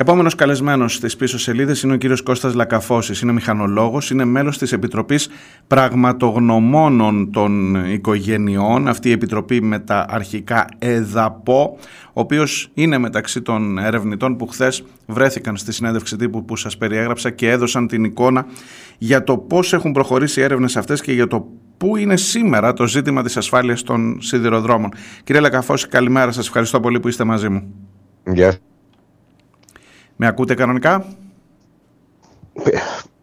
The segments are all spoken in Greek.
Επόμενος καλεσμένος στις πίσω σελίδες είναι ο κύριος Κώστας Λακαφώσης. Είναι μηχανολόγος, είναι μέλος της Επιτροπής Πραγματογνωμόνων των Οικογενειών. Αυτή η επιτροπή με τα αρχικά ΕΔΑΠΟ, ο οποίος είναι μεταξύ των ερευνητών που χθες βρέθηκαν στη συνέντευξη τύπου που σας περιέγραψα και έδωσαν την εικόνα για το πώς έχουν προχωρήσει οι έρευνες αυτές και για το πού είναι σήμερα το ζήτημα της ασφάλειας των σιδηροδρόμων. Κύριε Λακαφώση, καλημέρα. Σας ευχαριστώ πολύ που είστε μαζί μου. Γεια με ακούτε κανονικά;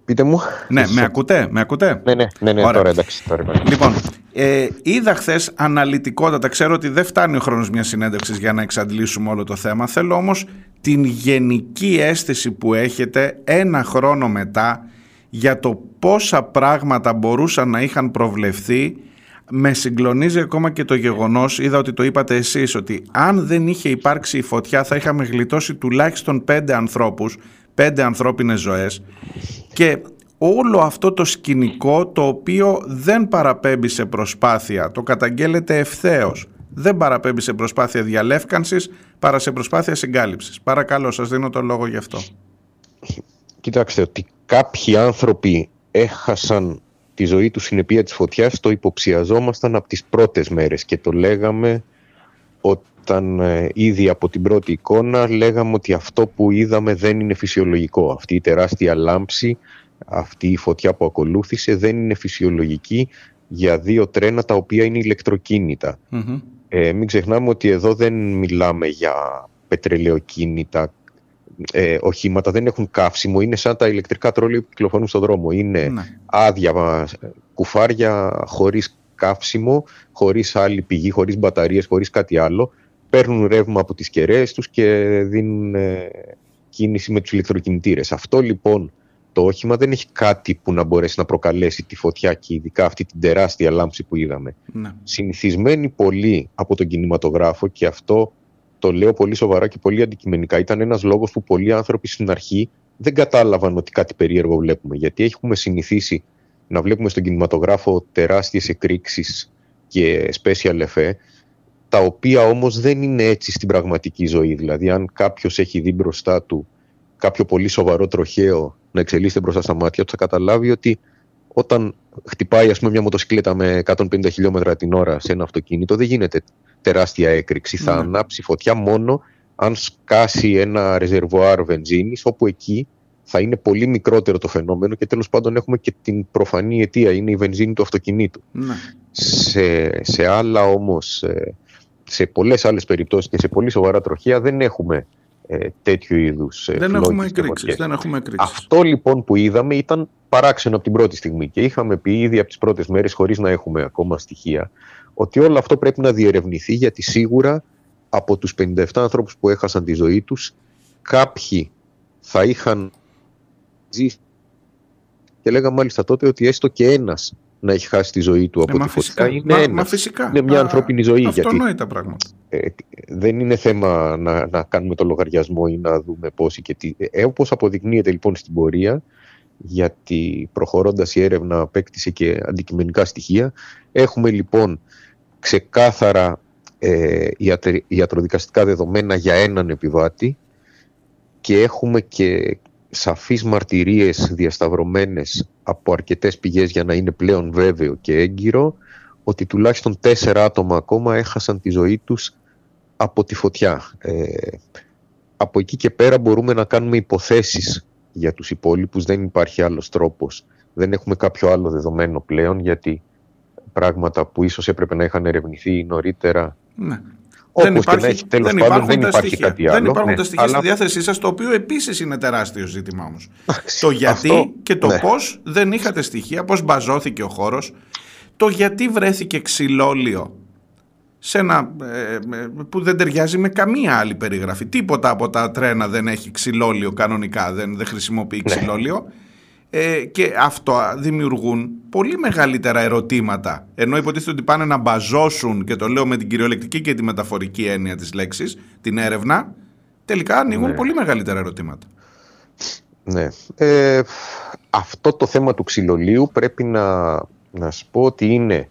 Πείτε μου. Ναι, με ακούτε, με ακούτε; Ναι, ναι, ναι, ναι τώρα εντάξει. Τώρα, λοιπόν, ε, είδα χθες αναλυτικότατα, ξέρω ότι δεν φτάνει ο χρόνος μιας συνέντευξης για να εξαντλήσουμε όλο το θέμα, θέλω όμως την γενική αίσθηση που έχετε ένα χρόνο μετά για το πόσα πράγματα μπορούσαν να είχαν προβλεφθεί με συγκλονίζει ακόμα και το γεγονός, είδα ότι το είπατε εσείς, ότι αν δεν είχε υπάρξει η φωτιά θα είχαμε γλιτώσει τουλάχιστον πέντε ανθρώπους, πέντε ανθρώπινες ζωές και όλο αυτό το σκηνικό το οποίο δεν παραπέμπει σε προσπάθεια, το καταγγέλλεται ευθέως. Δεν παραπέμπει σε προσπάθεια διαλεύκανσης, παρά σε προσπάθεια συγκάλυψης. Παρακαλώ, σας δίνω το λόγο γι' αυτό. Κοιτάξτε, ότι κάποιοι άνθρωποι έχασαν τη ζωή του συνεπία της φωτιάς το υποψιαζόμασταν από τις πρώτες μέρες και το λέγαμε όταν ε, ήδη από την πρώτη εικόνα λέγαμε ότι αυτό που είδαμε δεν είναι φυσιολογικό. Αυτή η τεράστια λάμψη, αυτή η φωτιά που ακολούθησε δεν είναι φυσιολογική για δύο τρένα τα οποία είναι Ε, μην ξεχνάμε ότι εδώ δεν μιλάμε για πετρελαιοκίνητα, ε, οχήματα δεν έχουν καύσιμο, είναι σαν τα ηλεκτρικά τρόλια που κυκλοφορούν στον δρόμο. Είναι ναι. άδεια κουφάρια χωρίς καύσιμο, χωρίς άλλη πηγή, χωρίς μπαταρίες, χωρίς κάτι άλλο. Παίρνουν ρεύμα από τις κεραίες τους και δίνουν ε, κίνηση με τους ηλεκτροκινητήρες. Αυτό λοιπόν το όχημα δεν έχει κάτι που να μπορέσει να προκαλέσει τη φωτιά και ειδικά αυτή την τεράστια λάμψη που είδαμε. Ναι. Συνηθισμένοι πολύ από τον κινηματογράφο και αυτό το λέω πολύ σοβαρά και πολύ αντικειμενικά, ήταν ένας λόγος που πολλοί άνθρωποι στην αρχή δεν κατάλαβαν ότι κάτι περίεργο βλέπουμε. Γιατί έχουμε συνηθίσει να βλέπουμε στον κινηματογράφο τεράστιες εκρήξεις και special effect, τα οποία όμως δεν είναι έτσι στην πραγματική ζωή. Δηλαδή, αν κάποιος έχει δει μπροστά του κάποιο πολύ σοβαρό τροχαίο να εξελίσσεται μπροστά στα μάτια του, θα καταλάβει ότι όταν χτυπάει ας πούμε, μια μοτοσυκλέτα με 150 χιλιόμετρα την ώρα σε ένα αυτοκίνητο, δεν γίνεται τεράστια έκρηξη. Θα ναι. ανάψει φωτιά μόνο αν σκάσει ένα ρεζερβοάρ βενζίνης, όπου εκεί θα είναι πολύ μικρότερο το φαινόμενο και τέλος πάντων έχουμε και την προφανή αιτία, είναι η βενζίνη του αυτοκινήτου. Ναι. Σε, σε άλλα όμως, ε, σε πολλές άλλες περιπτώσεις και σε πολύ σοβαρά τροχεία δεν έχουμε ε, τέτοιου είδους. Ε, δεν, έχουμε εκρήξεις, δεν έχουμε εκρήξεις. Αυτό λοιπόν που είδαμε ήταν παράξενο από την πρώτη στιγμή και είχαμε πει ήδη από τις πρώτες μέρες χωρίς να έχουμε ακόμα στοιχεία ότι όλο αυτό πρέπει να διερευνηθεί γιατί σίγουρα από τους 57 ανθρώπους που έχασαν τη ζωή τους κάποιοι θα είχαν ζήσει και λέγαμε μάλιστα τότε ότι έστω και ένας να έχει χάσει τη ζωή του από ε, τη φωτιά είναι, μα, ένας. φυσικά. είναι μια ανθρώπινη ζωή. γιατί, πράγματα. Ε, δεν είναι θέμα να, να κάνουμε το λογαριασμό ή να δούμε πόσοι και τι. Ε, όπως αποδεικνύεται λοιπόν στην πορεία γιατί προχωρώντας η έρευνα απέκτησε και αντικειμενικά στοιχεία έχουμε λοιπόν ξεκάθαρα ε, ιατροδικαστικά δεδομένα για έναν επιβάτη και έχουμε και σαφείς μαρτυρίες διασταυρωμένες από αρκετές πηγές για να είναι πλέον βέβαιο και έγκυρο ότι τουλάχιστον τέσσερα άτομα ακόμα έχασαν τη ζωή τους από τη φωτιά. Ε, από εκεί και πέρα μπορούμε να κάνουμε υποθέσεις για τους υπόλοιπους, δεν υπάρχει άλλος τρόπος. Δεν έχουμε κάποιο άλλο δεδομένο πλέον γιατί πράγματα που ίσως έπρεπε να είχαν ερευνηθεί νωρίτερα. Ναι. δεν υπάρχει, έχει, τέλος δεν πάντων, δεν υπάρχει κάτι άλλο. Δεν υπάρχουν ναι, τα στοιχεία αλλά... στη διάθεσή σας, το οποίο επίσης είναι τεράστιο ζήτημα όμως. το γιατί και το ναι. πώς δεν είχατε στοιχεία, πώς μπαζώθηκε ο χώρος, το γιατί βρέθηκε ξυλόλιο σε ένα, ε, ε, που δεν ταιριάζει με καμία άλλη περιγραφή. Τίποτα από τα τρένα δεν έχει ξυλόλιο κανονικά, δεν, δεν χρησιμοποιεί ναι. ξυλόλιο. Ε, και αυτό δημιουργούν πολύ μεγαλύτερα ερωτήματα. Ενώ υποτίθεται ότι πάνε να μπαζώσουν, και το λέω με την κυριολεκτική και τη μεταφορική έννοια της λέξης, την έρευνα, τελικά ανοίγουν ναι. πολύ μεγαλύτερα ερωτήματα. Ναι. Ε, αυτό το θέμα του ξυλολίου πρέπει να, να σου πω ότι είναι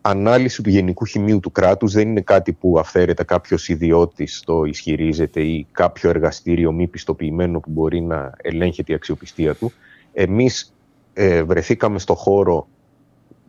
ανάλυση του γενικού χημείου του κράτους δεν είναι κάτι που αυθαίρετα κάποιος ιδιώτης το ισχυρίζεται ή κάποιο εργαστήριο μη πιστοποιημένο που μπορεί να ελέγχεται η αξιοπιστία του. Εμείς ε, βρεθήκαμε στο χώρο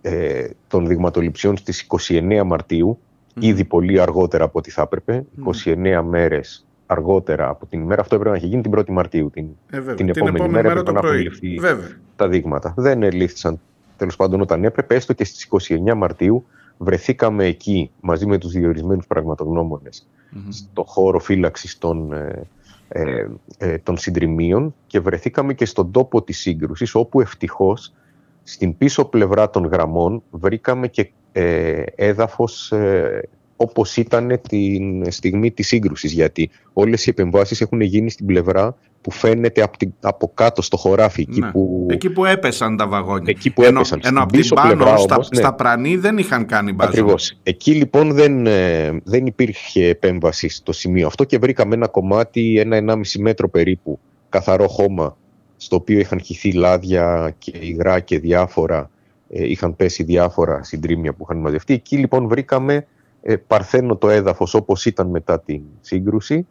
ε, των δειγματοληψιών στις 29 Μαρτίου, ήδη πολύ αργότερα από ό,τι θα έπρεπε, 29 μέρες αργότερα από την ημέρα. Αυτό έπρεπε να έχει γίνει την 1η Μαρτίου, την, Ε, βέβαια. την επόμενη, επόμενη μέρα μέρα που το είχαν πρωί. απολυφθεί Βέβαια. τα δείγματα. Δεν ελήφθησαν τέλος πάντων όταν έπρεπε, έστω και στις 29 Μαρτίου βρεθήκαμε εκεί μαζί με τους διορισμένους πραγματογνώμονες Μμμ. στο χώρο φύλαξης των, ε, ε, ε, των συντριμίων και βρεθήκαμε και στον τόπο της σύγκρουσης όπου ευτυχώς στην πίσω πλευρά των γραμμών βρήκαμε και ε, έδαφος ε, όπως ήταν την στιγμή της σύγκρουσης γιατί όλες οι επεμβάσεις έχουν γίνει στην πλευρά που φαίνεται από, την, από κάτω στο χωράφι εκεί Ναι. που, Εκεί που έπεσαν τα βαγόνια. εκεί που ενώ, έπεσαν. ενώ Στην από την πίσω πάνω πλευρά στα, όμως, ναι. στα πρανή δεν είχαν κάνει μπάζο. Ακριβώς. Εκεί λοιπόν δεν, ε, δεν υπήρχε επέμβαση στο σημείο αυτό και βρήκαμε ένα κομμάτι, ένα-ενάμιση μέτρο περίπου, καθαρό χώμα, στο οποίο είχαν χυθεί λάδια και υγρά και διάφορα, ε, είχαν πέσει διάφορα συντρίμια που είχαν μαζευτεί. Εκεί λοιπόν βρήκαμε ε, παρθένο το έδαφος όπως ήταν μετά την σύγκρουση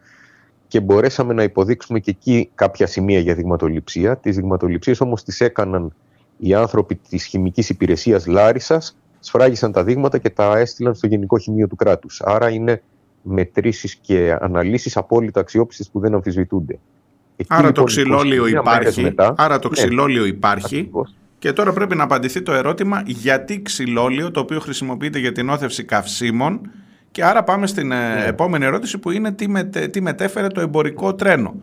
και μπορέσαμε να υποδείξουμε και εκεί κάποια σημεία για δειγματοληψία. Τις δειγματοληψίες όμως τις έκαναν οι άνθρωποι της χημικής υπηρεσίας Λάρισας σφράγισαν τα δείγματα και τα έστειλαν στο Γενικό Χημείο του κράτους. Άρα είναι μετρήσεις και αναλύσεις απόλυτα αξιόπιστες που δεν αμφισβητούνται. Εκεί, Άρα το λοιπόν, ξυλόλιο 21 μέρες υπάρχει. μετά- άρα το Ναι, ξυλόλιο υπάρχει. ακριβώς. Και τώρα πρέπει να απαντηθεί το ερώτημα γιατί ξυλόλιο το οποίο χρησιμοποιείται για την όθευση καυσίμων και άρα πάμε στην ε, Ναι. επόμενη ερώτηση που είναι τι, μετε- τι μετέφερε το εμπορικό τρένο.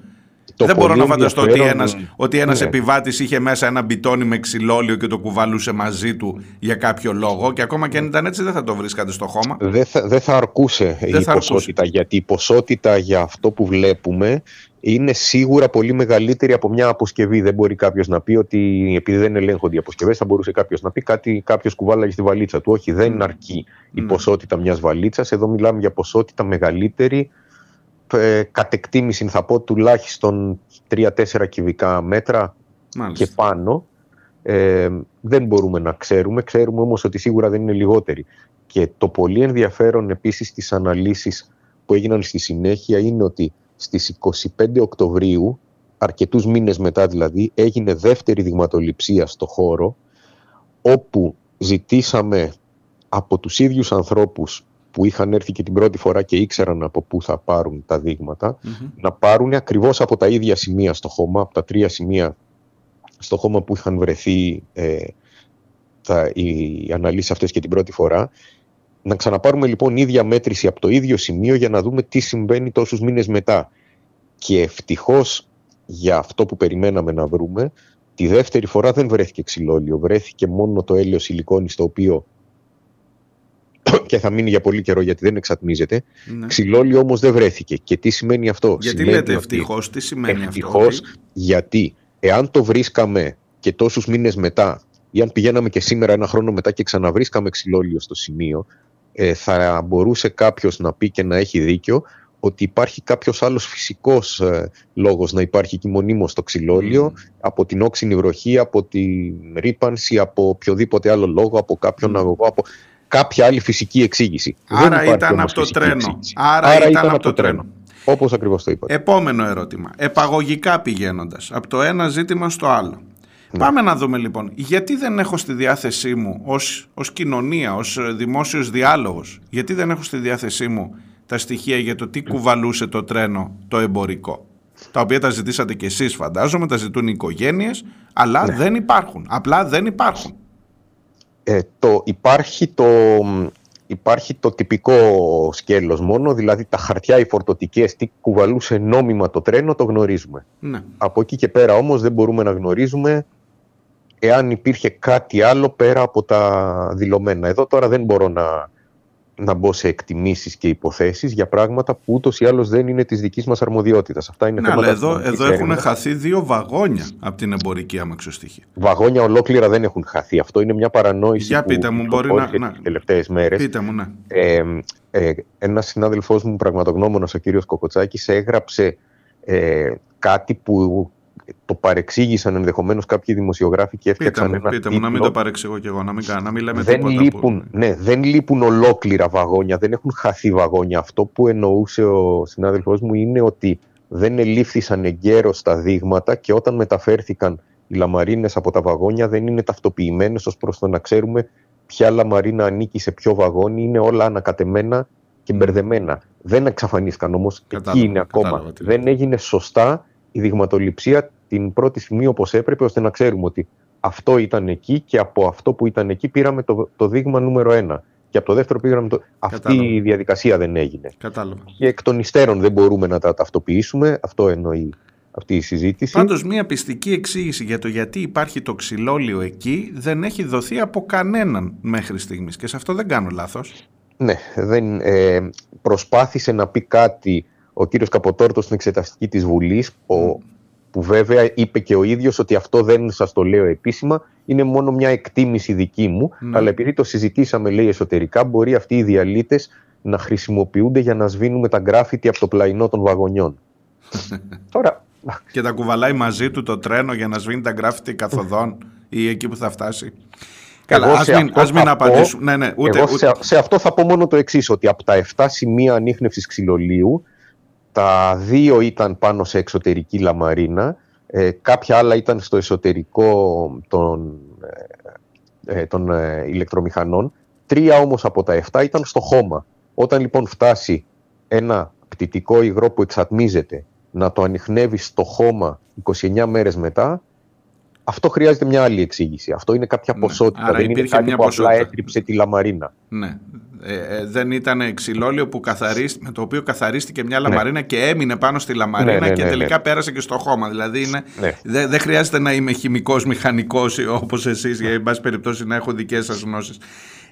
Το Δεν μπορώ πολύ να φανταστώ ότι ενδιαφέρον- ένας, ότι ένας Ναι. επιβάτης είχε μέσα ένα μπιτόνι με ξυλόλιο και το κουβαλούσε μαζί του για κάποιο λόγο και ακόμα και αν ήταν έτσι δεν θα το βρίσκατε στο χώμα. Δεν θα, δεν θα αρκούσε η θα αρκούσε. ποσότητα, γιατί η ποσότητα για αυτό που βλέπουμε είναι σίγουρα πολύ μεγαλύτερη από μια αποσκευή. Δεν μπορεί κάποιος να πει ότι επειδή δεν ελέγχονται οι αποσκευές, θα μπορούσε κάποιος να πει κάτι κάποιος κουβάλαγε στη βαλίτσα του. Όχι, δεν αρκεί η Ναι. ποσότητα μιας βαλίτσας. Εδώ μιλάμε για ποσότητα μεγαλύτερη. Ε, κατ' εκτίμηση θα πω τουλάχιστον 3-4 κυβικά μέτρα Μάλιστα. και πάνω. Ε, δεν μπορούμε να ξέρουμε. Ξέρουμε όμως ότι σίγουρα δεν είναι λιγότεροι. Και το πολύ ενδιαφέρον επίσης στις αναλύσεις που έγιναν στη συνέχεια είναι ότι στις 25 Οκτωβρίου, αρκετούς μήνες μετά δηλαδή, έγινε δεύτερη δειγματοληψία στο χώρο όπου ζητήσαμε από τους ίδιους ανθρώπους που είχαν έρθει και την πρώτη φορά και ήξεραν από πού θα πάρουν τα δείγματα Μμμ. να πάρουν ακριβώς από τα ίδια σημεία στο χώμα, από τα τρία σημεία στο χώμα που είχαν βρεθεί ε, τα, οι αναλύσεις αυτές και την πρώτη φορά, να ξαναπάρουμε λοιπόν ίδια μέτρηση από το ίδιο σημείο για να δούμε τι συμβαίνει τόσους μήνες μετά. Και ευτυχώς για αυτό που περιμέναμε να βρούμε, τη δεύτερη φορά δεν βρέθηκε ξυλόλιο, βρέθηκε μόνο το έλαιο σιλικόνης στο οποίο και θα μείνει για πολύ καιρό γιατί δεν εξατμίζεται. Ναι. Ξυλόλιο όμως δεν βρέθηκε. Και τι σημαίνει αυτό; Γιατί Σημαίνει λέτε ότι- ευτυχώς, τι σημαίνει Ευτυχώς, αυτό; ότι- γιατί εάν το βρίσκαμε και τόσους μήνες μετά ή αν πηγαίναμε και σήμερα ένα χρόνο μετά και ξαναβρίσκαμε ξυλόλιο στο σημείο ε, θα μπορούσε κάποιος να πει και να έχει δίκιο ότι υπάρχει κάποιος άλλος φυσικός ε, λόγος να υπάρχει εκεί μονίμως το ξυλόλιο Μμμ. από την όξινη βροχή, από την ρήπανση, από οποιοδήποτε άλλο λόγο, από κάποιον Μμ. αγωγό, από κάποια άλλη φυσική εξήγηση. Άρα Δεν υπάρχει ήταν όμως από το φυσική τρένο. εξήγηση. Άρα ήταν από το τρένο. Όπως ακριβώς το είπατε. Επόμενο ερώτημα. Επαγωγικά πηγαίνοντας από το ένα ζήτημα στο άλλο. Ναι. Πάμε να δούμε λοιπόν, γιατί δεν έχω στη διάθεσή μου ως, ως κοινωνία, ως ε, δημόσιος διάλογος, γιατί δεν έχω στη διάθεσή μου τα στοιχεία για το τι κουβαλούσε το τρένο το εμπορικό. Τα οποία τα ζητήσατε κι εσείς φαντάζομαι, τα ζητούν οι οικογένειες, αλλά Ναι. δεν υπάρχουν. Απλά δεν υπάρχουν. Ε, το, υπάρχει, το, υπάρχει το τυπικό σκέλος μόνο, δηλαδή τα χαρτιά οι φορτωτικές, τι κουβαλούσε νόμιμα το τρένο, το γνωρίζουμε. Ναι. Από εκεί και πέρα όμως δεν μπορούμε να γνωρίζουμε εάν υπήρχε κάτι άλλο πέρα από τα δηλωμένα. Εδώ τώρα δεν μπορώ να, να μπω σε εκτιμήσεις και υποθέσεις για πράγματα που ούτως ή άλλως δεν είναι της δικής μας αρμοδιότητας. Αυτά είναι Ναι, αλλά θέματα εδώ, αστυνομικής εδώ έχουν έρευνας. χαθεί δύο βαγόνια από την εμπορική αμαξοστοιχεία. Βαγόνια ολόκληρα δεν έχουν χαθεί. Αυτό είναι μια παρανόηση Για που πείτε μου, μπορεί να- κυκλοφόρησε να- τις τελευταίες μέρες. Πείτε μου, ναι. Ε, ε, ένας συνάδελφός μου, πραγματογνώμονας, ο κύριος Κοκοτσάκης, έγραψε ε, κάτι που το παρεξήγησαν ενδεχομένως κάποιοι δημοσιογράφοι και έφτιαξαν πείτε μου, ένα πείτε τίτλο. μου, να μην το παρεξηγώ κι εγώ, να μην, να μην λέμε δεν τίποτα. λείπουν, που... ναι, δεν λείπουν ολόκληρα βαγόνια, δεν έχουν χαθεί βαγόνια. Αυτό που εννοούσε ο συνάδελφός μου είναι ότι δεν ελήφθησαν εγκαίρως τα δείγματα και όταν μεταφέρθηκαν οι λαμαρίνες από τα βαγόνια δεν είναι ταυτοποιημένες ως προς το να ξέρουμε ποια λαμαρίνα ανήκει σε ποιο βαγόνι, είναι όλα ανακατεμένα και μπερδεμένα. Δεν εξαφανίστηκαν όμως, Κατάλαβα, εκεί είναι ακόμα. κατάλαβα τι Δεν έγινε σωστά η δειγματοληψία την πρώτη στιγμή όπως έπρεπε, ώστε να ξέρουμε ότι αυτό ήταν εκεί και από αυτό που ήταν εκεί πήραμε το, το δείγμα νούμερο ένα. Και από το δεύτερο πήραμε το... Αυτή Κατάλαβα. η διαδικασία δεν έγινε. Κατάλαβα. Και εκ των υστέρων δεν μπορούμε να τα ταυτοποιήσουμε. Αυτό εννοεί αυτή η συζήτηση. Πάντως μια πιστική εξήγηση για το γιατί υπάρχει το ξυλόλιο εκεί δεν έχει δοθεί από κανέναν μέχρι στιγμής και σε αυτό δεν κάνω λάθος. Ναι, δεν, ε, προσπάθησε να πει κάτι ο κύριος Καποτόρτος στην εξεταστική της Βουλής, ο, που βέβαια είπε και ο ίδιος ότι αυτό δεν σας το λέω επίσημα, είναι μόνο μια εκτίμηση δική μου, Ναι. αλλά επειδή το συζητήσαμε λέει εσωτερικά, μπορεί αυτοί οι διαλύτες να χρησιμοποιούνται για να σβήνουμε τα γκράφιτι από το πλαϊνό των βαγονιών. Τώρα, Και τα κουβαλάει μαζί του το τρένο για να σβήνει τα γκράφιτι καθοδόν ή εκεί που θα φτάσει. Καλά, Εγώ ας σε μην, αυτό ας μην θα πω- απαντήσουμε. Ναι, ναι, ούτε, εγώ ούτε, σε, σε αυτό θα πω μόνο το εξής ότι από τα 7 σημεία ανείχνευσης ξυλολίου, τα δύο ήταν πάνω σε εξωτερική λαμαρίνα, ε, κάποια άλλα ήταν στο εσωτερικό των, ε, ε, των ε, ηλεκτρομηχανών, τρία όμως από τα 7 ήταν στο χώμα. Όταν λοιπόν φτάσει ένα πτυτικό υγρό που εξατμίζεται να το ανοιχνεύει στο χώμα 29 μέρες μετά, αυτό χρειάζεται μια άλλη εξήγηση. Αυτό είναι κάποια Ναι, ποσότητα. άρα δεν είναι υπήρχε κάτι μια που απλά ποσότητα. έτριψε τη λαμαρίνα. ναι. Ε, ε, δεν ήταν ξυλόλιο που καθαρίσ- με το οποίο καθαρίστηκε μια Ναι. λαμαρίνα και έμεινε πάνω στη λαμαρίνα Ναι, ναι, και ναι, τελικά ναι. πέρασε και στο χώμα. Δηλαδή είναι, Ναι. δεν δεν χρειάζεται να είμαι χημικός, μηχανικός όπως εσείς για εν πάση περιπτώσει να έχω δικές σας γνώσεις.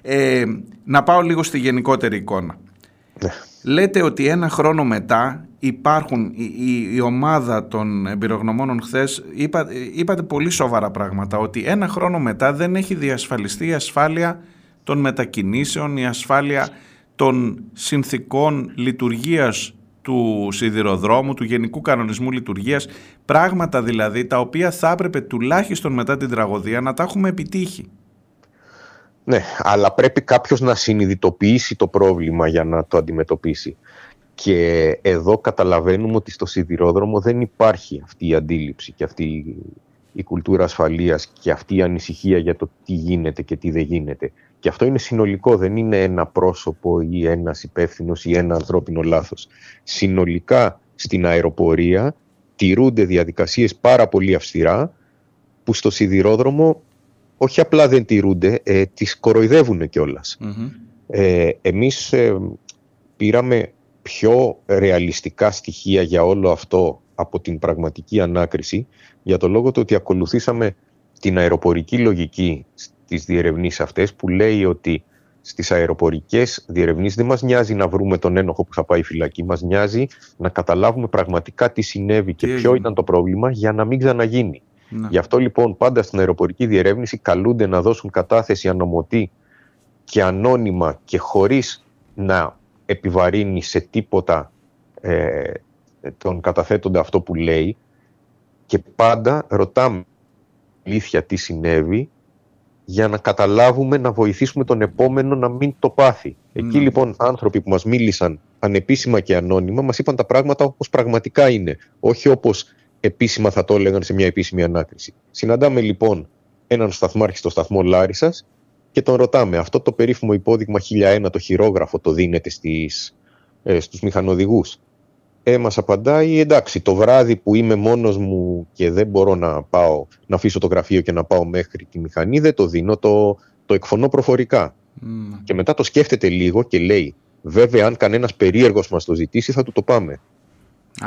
Ε, να πάω λίγο στη γενικότερη εικόνα. Ναι. Λέτε ότι ένα χρόνο μετά υπάρχουν η, η- η ομάδα των εμπειρογνωμόνων χθες είπα, είπατε πολύ σοβαρά πράγματα ότι ένα χρόνο μετά δεν έχει διασφαλιστεί η ασφάλεια των μετακινήσεων, η ασφάλεια των συνθήκων λειτουργίας του σιδηροδρόμου, του γενικού κανονισμού λειτουργίας, πράγματα δηλαδή τα οποία θα έπρεπε τουλάχιστον μετά την τραγωδία να τα έχουμε επιτύχει. Ναι, αλλά πρέπει κάποιος να συνειδητοποιήσει το πρόβλημα για να το αντιμετωπίσει. Και εδώ καταλαβαίνουμε ότι στο σιδηρόδρομο δεν υπάρχει αυτή η αντίληψη και αυτή η- η κουλτούρα ασφαλείας και αυτή η ανησυχία για το τι γίνεται και τι δεν γίνεται. Και αυτό είναι συνολικό, δεν είναι ένα πρόσωπο ή ένας υπεύθυνος ή ένα ανθρώπινο λάθος. Συνολικά στην αεροπορία τηρούνται διαδικασίες πάρα πολύ αυστηρά που στο σιδηρόδρομο όχι απλά δεν τηρούνται, ε, τις κοροϊδεύουν κιόλας. Μμμ. Ε, εμείς ε, πήραμε πιο ρεαλιστικά στοιχεία για όλο αυτό από την πραγματική ανάκριση για το λόγο του ότι ακολουθήσαμε την αεροπορική λογική στις διερευνήσεις αυτές που λέει ότι στις αεροπορικές διερευνήσεις δεν μας νοιάζει να βρούμε τον ένοχο που θα πάει φυλακή, μας νοιάζει να καταλάβουμε πραγματικά τι συνέβη και Τι ποιο έγινε. ήταν το πρόβλημα για να μην ξαναγίνει. Ναι. Γι' αυτό λοιπόν πάντα στην αεροπορική διερεύνηση καλούνται να δώσουν κατάθεση ανομωτή και ανώνυμα και χωρίς να επιβαρύνει σε τίποτα ε, τον καταθέτοντα αυτό που λέει και πάντα ρωτάμε αλήθεια τι συνέβη για να καταλάβουμε να βοηθήσουμε τον επόμενο να μην το πάθει. Εκεί Ναι. λοιπόν άνθρωποι που μας μίλησαν ανεπίσημα και ανώνυμα μας είπαν τα πράγματα όπως πραγματικά είναι, όχι όπως επίσημα θα το έλεγαν σε μια επίσημη ανάκριση. Συναντάμε λοιπόν έναν σταθμάρχη στο σταθμό Λάρισας και τον ρωτάμε αυτό το περίφημο υπόδειγμα 1001 το χειρόγραφο το δίνεται στις, ε, στους μηχανοδηγούς. Ε, μας απαντάει εντάξει το βράδυ που είμαι μόνος μου και δεν μπορώ να πάω να αφήσω το γραφείο και να πάω μέχρι τη μηχανή δεν το δίνω, το, το εκφωνώ προφορικά. Ναι. Και μετά το σκέφτεται λίγο και λέει βέβαια αν κανένας περίεργος μας το ζητήσει θα του το πάμε. Α,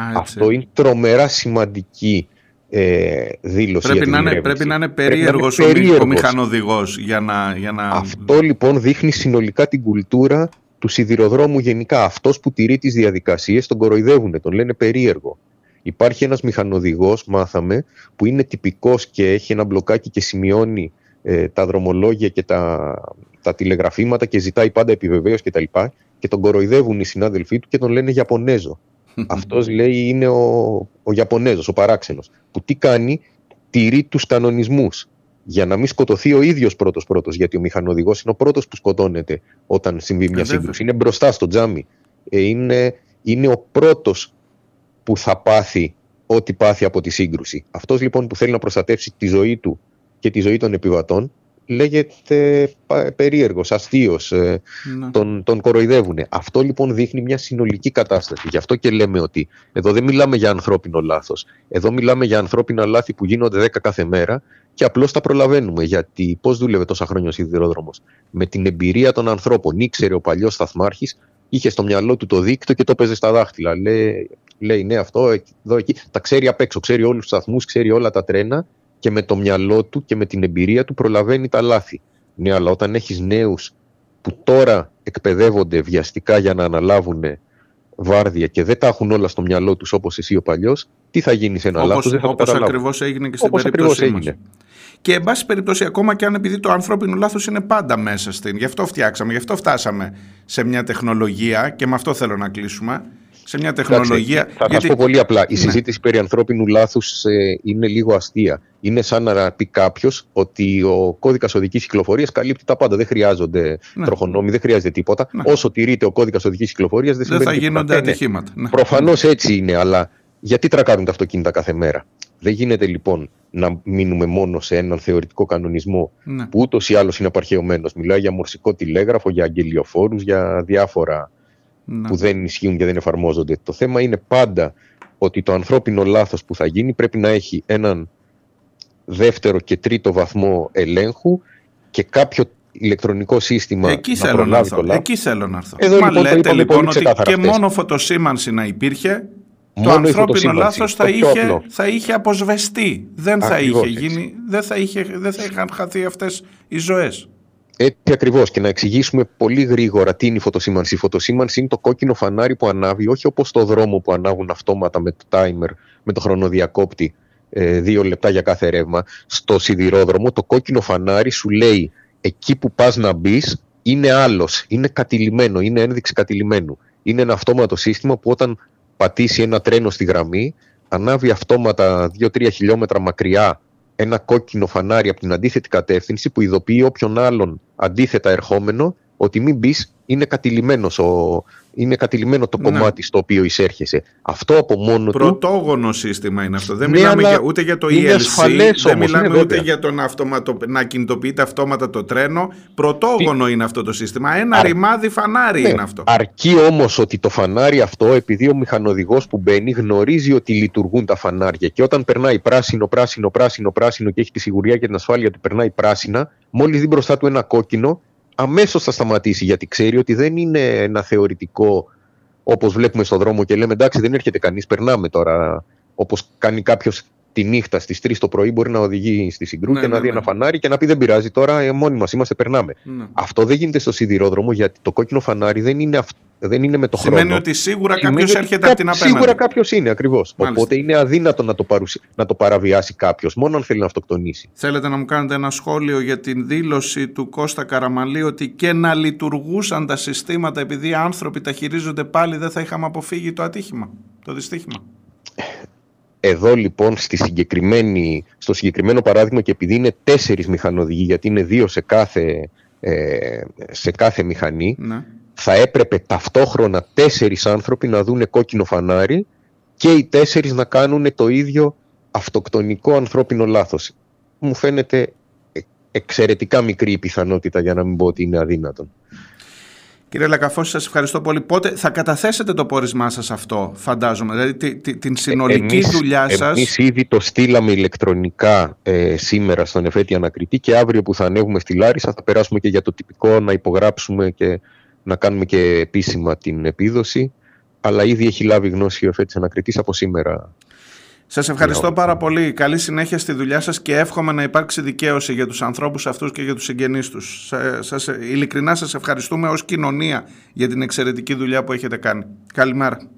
έτσι. Αυτό είναι τρομερά σημαντική ε, δήλωση Πρέπει για την να, είναι, διερεύνηση. πρέπει να είναι Πρέπει να είναι περίεργος ο, μη- ο περίεργος. μηχανοδηγός για να, για να... Αυτό λοιπόν δείχνει συνολικά την κουλτούρα του σιδηροδρόμου γενικά. Αυτός που τηρεί τις διαδικασίες τον κοροϊδεύουν, τον λένε περίεργο. Υπάρχει ένας μηχανοδηγός, μάθαμε, που είναι τυπικός και έχει ένα μπλοκάκι και σημειώνει ε, τα δρομολόγια και τα, τα τηλεγραφήματα και ζητάει πάντα επιβεβαίωση κτλ. Και, και τον κοροϊδεύουν οι συνάδελφοί του και τον λένε Ιαπωνέζο. Αυτός λέει είναι ο, ο Ιαπωνέζος, ο παράξενος, που τι κάνει, τηρεί τους κανονισμούς για να μην σκοτωθεί ο ίδιος πρώτος πρώτος, γιατί ο μηχανοδηγός είναι ο πρώτος που σκοτώνεται όταν συμβεί μια σύγκρουση. Είναι μπροστά στο τζάμι. Ε, είναι, είναι ο πρώτος που θα πάθει ό,τι πάθει από τη σύγκρουση. Αυτός λοιπόν που θέλει να προστατεύσει τη ζωή του και τη ζωή των επιβατών λέγεται περίεργος, αστείος, ε, ναι. τον, τον κοροϊδεύουν. Αυτό λοιπόν δείχνει μια συνολική κατάσταση. Γι' αυτό και λέμε ότι εδώ δεν μιλάμε για ανθρώπινο λάθος. Εδώ μιλάμε για ανθρώπινα λάθη που γίνονται 10 κάθε μέρα και απλώς τα προλαβαίνουμε. Γιατί πώς δούλευε τόσα χρόνια ο σιδηρόδρομος. Με την εμπειρία των ανθρώπων. Ήξερε ο παλιός σταθμάρχης, είχε στο μυαλό του το δίκτυο και το παίζε στα δάχτυλα. Λέει, λέει ναι αυτό, εδώ, εκεί. Τα ξέρει απ' έξω, ξέρει όλους τους σταθμούς, ξέρει όλα τα τρένα και με το μυαλό του και με την εμπειρία του προλαβαίνει τα λάθη. Ναι, αλλά όταν έχεις νέους που τώρα εκπαιδεύονται βιαστικά για να αναλάβουν βάρδια και δεν τα έχουν όλα στο μυαλό τους όπως εσύ ο παλιός, τι θα γίνει σε ένα όπως, λάθος, δεν θα όπως το ακριβώς έγινε και στην όπως περίπτωσή μας. Έγινε. Και εν πάση περιπτώσει, ακόμα και αν επειδή το ανθρώπινο λάθος είναι πάντα μέσα στην. Γι' αυτό φτιάξαμε, γι' αυτό φτάσαμε σε μια τεχνολογία και με αυτό θέλω να κλείσουμε σε μια τεχνολογία. θα γιατί... πω πολύ απλά. Η ναι. συζήτηση περί ανθρώπινου λάθους ε, είναι λίγο αστεία. Είναι σαν να πει κάποιος ότι ο κώδικας οδικής κυκλοφορίας καλύπτει τα πάντα. Δεν χρειάζονται ναι. τροχονόμοι, δεν χρειάζεται τίποτα. Ναι. Όσο τηρείται ο κώδικας οδικής κυκλοφορίας, δεν, δεν θα γίνονται τίποτα. ατυχήματα. Ναι. Προφανώς έτσι είναι, αλλά γιατί τρακάρουν τα αυτοκίνητα κάθε μέρα; Δεν γίνεται λοιπόν να μείνουμε μόνο σε έναν θεωρητικό κανονισμό ναι. που ούτως ή άλλως είναι απαρχαιωμένος. Μιλάει για μορσικό τηλέγραφο, για αγγελιοφόρους, για διάφορα ναι. που δεν ισχύουν και δεν εφαρμόζονται. Το θέμα είναι πάντα ότι το ανθρώπινο λάθος που θα γίνει πρέπει να έχει έναν δεύτερο και τρίτο βαθμό ελέγχου και κάποιο ηλεκτρονικό σύστημα Εκεί να θέλω να έρθω. Εκεί θέλω να έρθω. Εδώ Μα λοιπόν, λέτε λοιπόν ότι και μόνο φωτοσήμανση να υπήρχε το ανθρώπινο λάθος θα είχε, θα είχε αποσβεστεί. Δεν θα είχε γίνει, δεν θα, είχε, δεν θα είχαν χαθεί αυτές οι ζωές. Έτσι ακριβώς. Και να εξηγήσουμε πολύ γρήγορα τι είναι η φωτοσήμανση. Η φωτοσήμανση είναι το κόκκινο φανάρι που ανάβει, όχι όπως το δρόμο που ανάβουν αυτόματα με το timer, με το χρονοδιακόπτη, ε, δύο λεπτά για κάθε ρεύμα. Στο σιδηρόδρομο, το κόκκινο φανάρι σου λέει εκεί που πας να μπεις είναι άλλος, είναι κατηλημένο, είναι ένδειξη κατηλημένου. Είναι ένα αυτόματο σύστημα που όταν πατήσει ένα τρένο στη γραμμή, ανάβει αυτόματα 2-3 χιλιόμετρα μακριά ένα κόκκινο φανάρι από την αντίθετη κατεύθυνση που ειδοποιεί όποιον άλλον αντίθετα ερχόμενο ότι μην μπει, είναι ο, είναι κατηλημένο το ναι. κομμάτι στο οποίο εισέρχεσαι. Αυτό από μόνο Πρωτόγονο του. Πρωτόγονο σύστημα είναι αυτό. Δεν ναι, μιλάμε για, ούτε για το ELC, δεν μιλάμε ναι, ούτε για το να, αυτοματο, να κινητοποιείται αυτόματα το τρένο. Πρωτόγονο είναι αυτό το σύστημα. Ένα Αρ... ρημάδι φανάρι ναι, είναι αυτό. Αρκεί όμως ότι το φανάρι αυτό, επειδή ο μηχανοδηγός που μπαίνει γνωρίζει ότι λειτουργούν τα φανάρια και όταν περνάει πράσινο, πράσινο, πράσινο, πράσινο και έχει τη σιγουριά και την ασφάλεια ότι περνάει πράσινα, μόλις δει μπροστά του ένα κόκκινο, αμέσως θα σταματήσει γιατί ξέρει ότι δεν είναι ένα θεωρητικό όπως βλέπουμε στον δρόμο και λέμε εντάξει δεν έρχεται κανείς, περνάμε τώρα. Όπως κάνει κάποιος τη νύχτα στις 3 το πρωί μπορεί να οδηγεί στη Συγκρού ναι, και να ναι, δει ναι. ένα φανάρι και να πει δεν πειράζει τώρα, ε, μόνοι μας είμαστε, περνάμε. Ναι. Αυτό δεν γίνεται στο σιδηρόδρομο γιατί το κόκκινο φανάρι δεν είναι, αυ... δεν είναι με το Σημαίνει χρόνο. Σημαίνει ότι σίγουρα κάποιος έρχεται από την απέναντι. Σίγουρα κάποιος είναι ακριβώς. Οπότε είναι αδύνατο να το, παρουσι... να το παραβιάσει κάποιος, μόνο αν θέλει να αυτοκτονήσει. Θέλετε να μου κάνετε ένα σχόλιο για την δήλωση του Κώστα Καραμαλή ότι και να λειτουργούσαν τα συστήματα επειδή οι άνθρωποι τα χειρίζονται πάλι δεν θα είχαμε αποφύγει το ατύχημα, το δυστύχημα; Εδώ λοιπόν στη συγκεκριμένη, στο συγκεκριμένο παράδειγμα και επειδή είναι τέσσερις μηχανοδηγοί γιατί είναι δύο σε κάθε, ε, σε κάθε μηχανή ναι. Θα έπρεπε ταυτόχρονα τέσσερις άνθρωποι να δούνε κόκκινο φανάρι και οι τέσσερις να κάνουν το ίδιο αυτοκτονικό ανθρώπινο λάθος. Μου φαίνεται εξαιρετικά μικρή η πιθανότητα για να μην πω ότι είναι αδύνατον. Κύριε Λακαφώση, σας ευχαριστώ πολύ. Πότε θα καταθέσετε το πόρισμά σας αυτό, φαντάζομαι, δηλαδή την συνολική εμείς, δουλειά σας; Εμείς ήδη το στείλαμε ηλεκτρονικά ε, σήμερα στον Εφέτη Ανακριτή και αύριο που θα ανέβουμε στη Λάρισα θα περάσουμε και για το τυπικό να υπογράψουμε και να κάνουμε και επίσημα την επίδοση. Αλλά ήδη έχει λάβει γνώση ο Εφέτης Ανακριτής από σήμερα σας ευχαριστώ πάρα πολύ. Καλή συνέχεια στη δουλειά σας και εύχομαι να υπάρξει δικαίωση για τους ανθρώπους αυτούς και για τους συγγενείς τους. Σας, ειλικρινά σας ευχαριστούμε ως κοινωνία για την εξαιρετική δουλειά που έχετε κάνει. Καλημέρα.